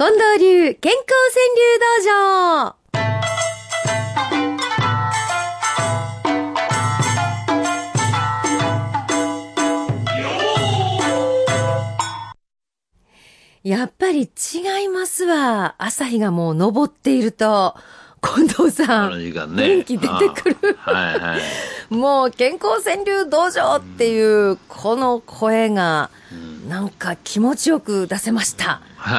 近藤流健康川柳道場やっぱり違いますわ。朝日がもう昇っていると、近藤さん、ね。元気出てくる。はいはい。もう健康川柳道場っていう、この声が、なんか気持ちよく出せました。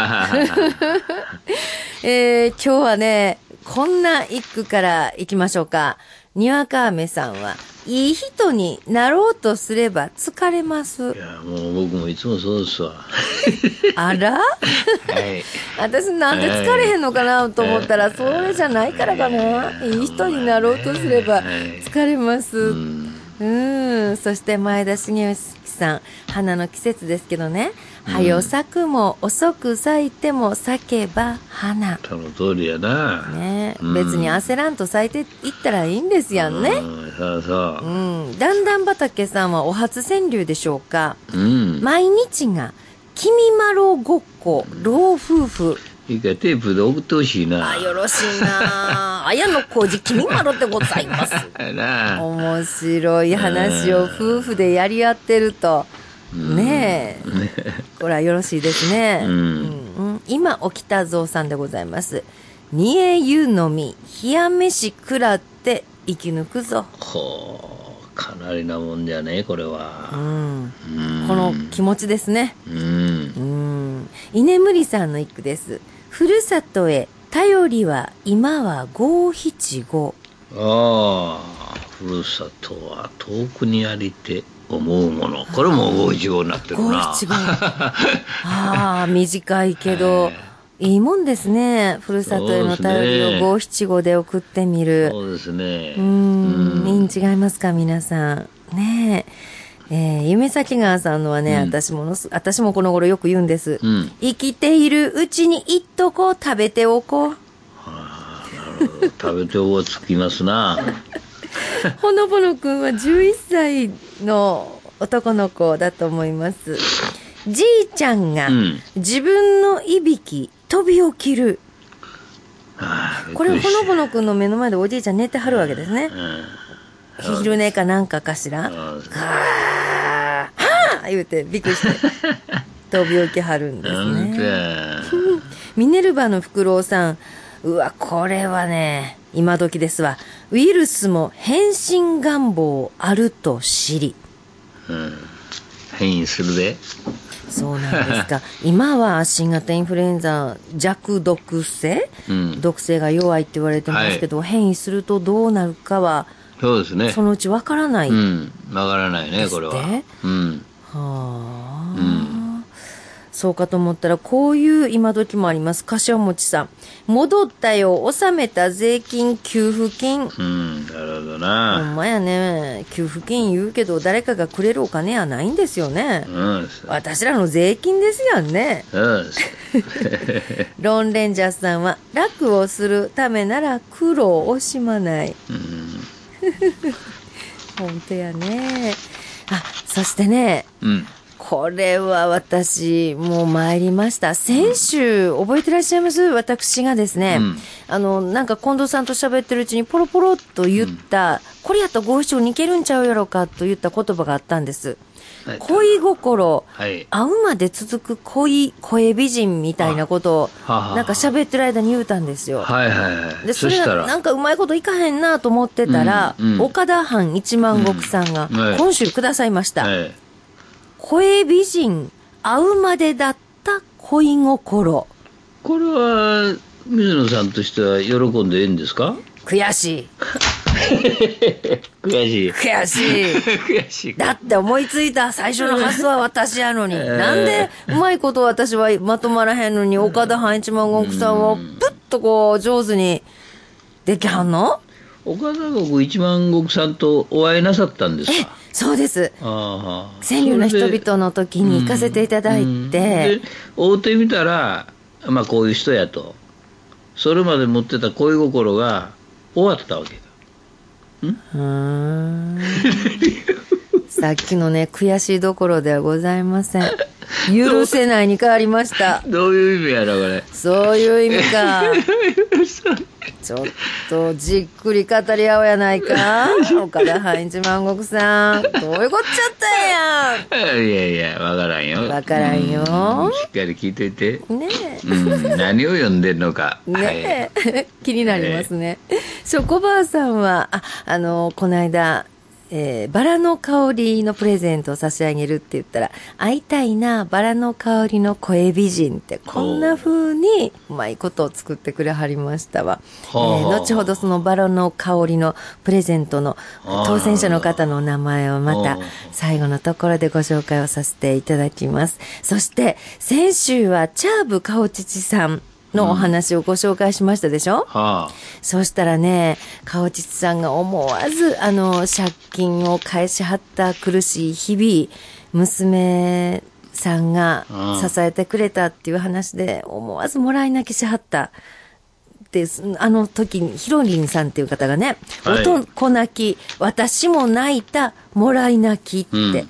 えー、今日はね、こんな一句から行きましょうか。にわか雨さんは、いい人になろうとすれば疲れますい。や、もう僕もいつもそうですわ。あら？はい。私なんで疲れへんのかなと思ったら、それじゃないからかな。いい人になろうとすれば疲れます。うん。うん、そして前田茂之さん、花の季節ですけどね、早咲くも遅く咲いても咲けば花。その通りやな。ね、うん別に焦らんと咲いていったらいいんですやんね。うん。そうそうう。ん、だんだん畑さんはお初川柳でしょうか。うん。毎日が、君まろごっこ、老夫婦。いいか、テープで送ってほしいな。あ、よろしいな綾野浩二、君まろでございます。面白い話を夫婦でやり合ってると、ねえ、これはよろしいですね。うんうん今起きたぞうさんでございます。煮え湯飲み、冷や飯食らって生き抜くぞ。ほう、かなりなもんじゃね、これうは。ん、うん。この気持ちですね。うんう。ん。居眠りさんの一句です。ふるさとへ、頼りは今は五七五。ああ、ふるさとは遠くにありて思うもの。これも五七五になってる五な。七五。ああ、短いけど、いいもんですね。ふるさとへの頼りを五七五で送ってみる。そうですね。うーん、いいん違いますか、皆さん。ねえ。えー夢咲川さんのはね、うん私ものす、私もこの頃よく言うんです。うん。生きているうちにいっとこう、食べておこう。食べておつきますな。ほのぼのくんは11歳の男の子だと思います。じいちゃんがうん自分のいびき飛び起きる。ああこれほのぼのくんの目の前でおじいちゃん寝てはるわけですね。うん。昼寝かなんかかしら？そうですねはあ、はあ言うてびっくりして 飛び起きはるんですね。て。ミネルヴァのフクロウさん。うわ、これはね、今時ですわ。ウイルスも変身願望あると知り。うん。変異するで。そうなんですか。今は新型インフルエンザ弱毒性、うん。毒性が弱いって言われてますけど、変異するとどうなるかは、そうですねそ。のうちわからない。うん。わからないね、これは。うん。はあ、うんそうかと思ったら、こういう今時もあります。柏餅さん。戻ったよ、納めた税金、給付金。うん。なるほどほな。んまやね。給付金言うけど、誰かがくれるお金はないんですよね。うん。私らの税金ですやんね。そうです。ロンレンジャーさんは、楽をするためなら苦労を惜しまない。うん。本当やね。あ、そしてね、うん。これは私、もう参りました。先週、覚えてらっしゃいます？私がですね、うんあの、なんか近藤さんと喋ってるうちにポロポロっと言った、これやったらご一緒にいけるんちゃうやろかと言った言葉があったんです。はい恋心、はい。会うまで続く恋、声美人みたいなことを、なんか喋ってる間に言うたんですよ。はいはいはい。で、それがなんかうまいこといかへんなと思ってたら、うんうん岡田藩一万石さんが今週くださいました。はい。声美人、会うまでだった恋心。これは、水野さんとしては喜んでいいんですか？悔しい。悔しい。悔しい。悔しい。だって思いついた最初の発想は私やのに。えーなんでうまいこと私はまとまらへんのに、岡田藩一万石さんはプッとこう上手にできはんの？岡田国一万石さんとお会いなさったんですえか、そうです。ああ。川柳の人々の時に行かせていただいうんて、で会うてみたら、まあこういう人やと。それまで持ってた恋心が終わったわけだ。さっきのね、悔しいどころではございません。許せないに変わりました。どういう意味やろ、これ。そういう意味か。ちょっとじっくり語り合おうやないか。岡田ハインチ万国さん。どういうこっちゃったんや。いやいや、わからんよ。わからんようんしっかり聞いといて。ねうん、何を読んでんのか。え。ねえ。気になりますね。ショコバーさんは、あ、あの、この間、えーバラの香りのプレゼントを差し上げるって言ったら、会いたいな、バラの香りの声美人って、こんな風にうまいことを作ってくれはりましたわ。えはあー後ほどそのバラの香りのプレゼントの当選者の方のお名前をまたはあ最後のところでご紹介をさせていただきます。そして、先週はチャーブカオチチさんのお話をご紹介しましたでしょ、はあ。そうしたらね、カオチツさんが思わず、あの、借金を返しはった苦しい日々、娘さんがうん支えてくれたっていう話で、思わずもらい泣きしはった。です。あの時に、ヒロリンさんっていう方がね、はい男泣き、私も泣いた、もらい泣きって。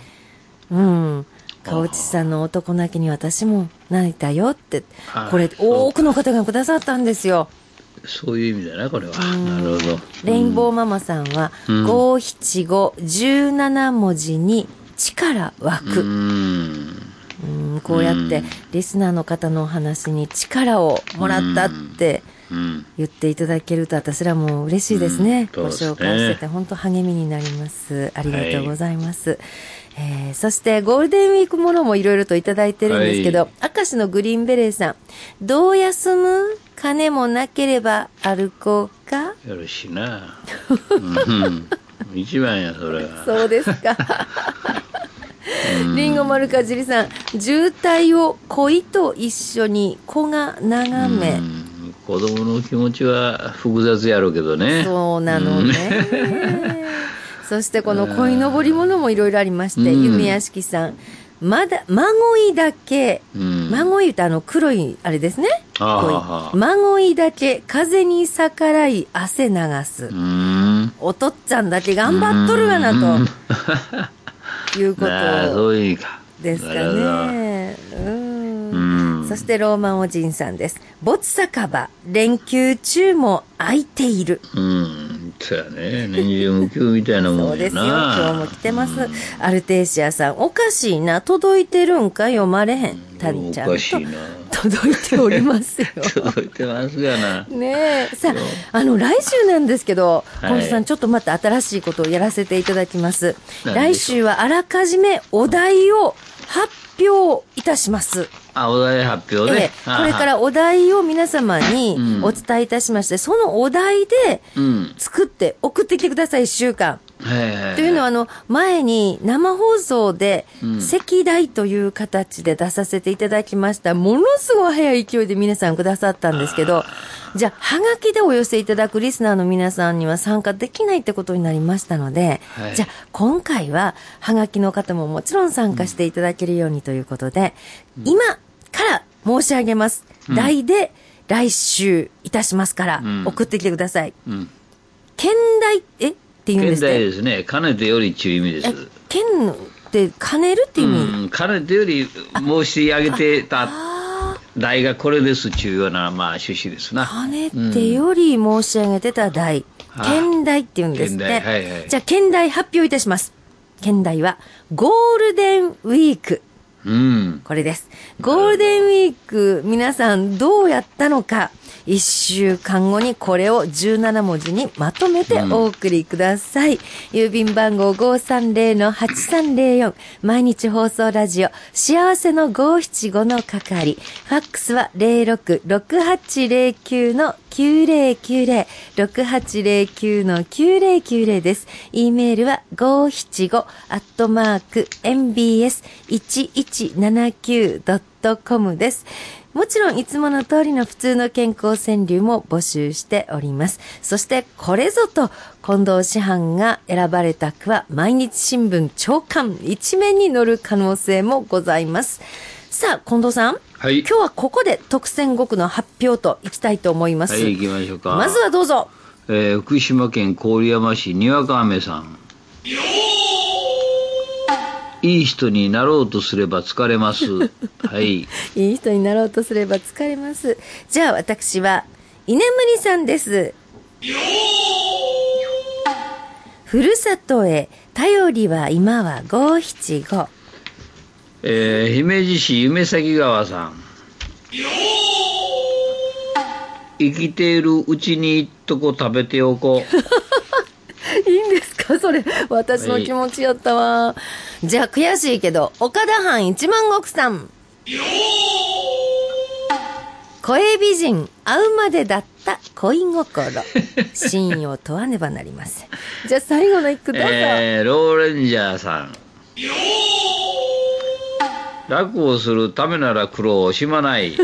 うん。かおちさんの男泣きに私も泣いたよっては、いこれ多くの方がくださったんですよ。そういう意味だな、これは。なるほど。レインボーママさんは、うん五七五十七文字に力湧うく。ん。うんこうやってうんリスナーの方のお話に力をもらったってうん。言っていただけると私らも嬉しいですね。ごうんすね紹介してて本当励みになります。ありがとうございます。えーそしてゴールデンウィークものもいろいろといただいてるんですけど、はい明石のグリーンベレーさん、どう休む金もなければ歩こうか？よろしいな。うん。一番や、それは。そうですか。リンゴ丸かじりさん、渋滞を恋と一緒に子が眺め。うん子供の気持ちは複雑やろうけどね。そうなのね。そしてこの鯉のぼり物もいろいろありまして、うん弓屋敷さん、まだ、孫いだけ、うん孫いってあの黒いあれですね。孫いだけ風に逆らい汗流す。うん。おとっつぁんだけ頑張っとるがなうんと、いうこと。ですかね。そしてローマンおじんさんです。没酒場、連休中も空いている。うん。そうやね。年中無休みたいなもんやそうですよ。な。今日も来てます。アルテーシアさん、おかしいな。届いてるんか読まれへん。たりちゃんとおかしいな。届いておりますよ。届いてますがな。ねえ。さあ、あの、来週なんですけど、はい近藤さん、ちょっとまた新しいことをやらせていただきます。来週はあらかじめお題を発表いたします。あ、お題発表ねえ。えこれからお題を皆様にうんお伝えいたしまして、そのお題でうん。作って送ってきてください、1週間。というのは、あの、前に生放送でうん、赤題という形で出させていただきました。ものすごい早い勢いで皆さんくださったんですけど、じゃあ、はがきでお寄せいただくリスナーの皆さんには参加できないってことになりましたので、はいじゃあ、今回は、はがきの方ももちろん参加していただけるようにということで、今から申し上げます。うん題で、来週いたしますからうん、送ってきてください。うん。県題、え？って言うんで現すね。代ですね。かねてよりっていう意味でえす。、剣って兼ねるっていう意味、うん。かねてより申し上げてたあ題がこれですっていうような、まあ、趣旨ですな。あ、兼ねてより申し上げてた題、あ県題っていうんです県ね。題はいはいじゃあ、県題発表いたします。県題は、ゴールデンウィーク。うん。これです。ゴールデンウィーク、皆さんどうやったのか、一週間後にこれを17文字にまとめてお送りください。郵便番号530-8304、毎日放送ラジオ、幸せの575の係、ファックスは066809の9090、6809-9090です。e メールは575アットマーク mbs1179.com です。もちろんいつもの通りの普通の健康川柳も募集しております。そしてこれぞと近藤師範が選ばれた句は毎日新聞長官一面に載る可能性もございます。さあ、近藤さん。はい。今日はここで特選5句の発表といきたいと思います。はい、行きましょうか。まずはどうぞ。えー福島県郡山市にわか雨さん。いい人になろうとすれば疲れます。はい。いい人になろうとすれば疲れます。じゃあ私は、居眠りさんです。ふるさとへ、頼りは今は五七五。えー姫路市夢咲川さん。生きているうちに一とこ食べておこう。いいんですか？それ、私の気持ちやったわ。じゃあ悔しいけど、岡田藩一万石さん。声美人、会うまでだった恋心。真意を問わねばなりません。じゃあ最後の一句どうぞ。えーローレンジャーさん。楽をするためなら苦労をしまない。はい。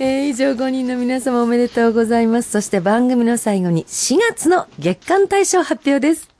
えー以上5人の皆様おめでとうございます。そして番組の最後に4月の月間大賞発表です。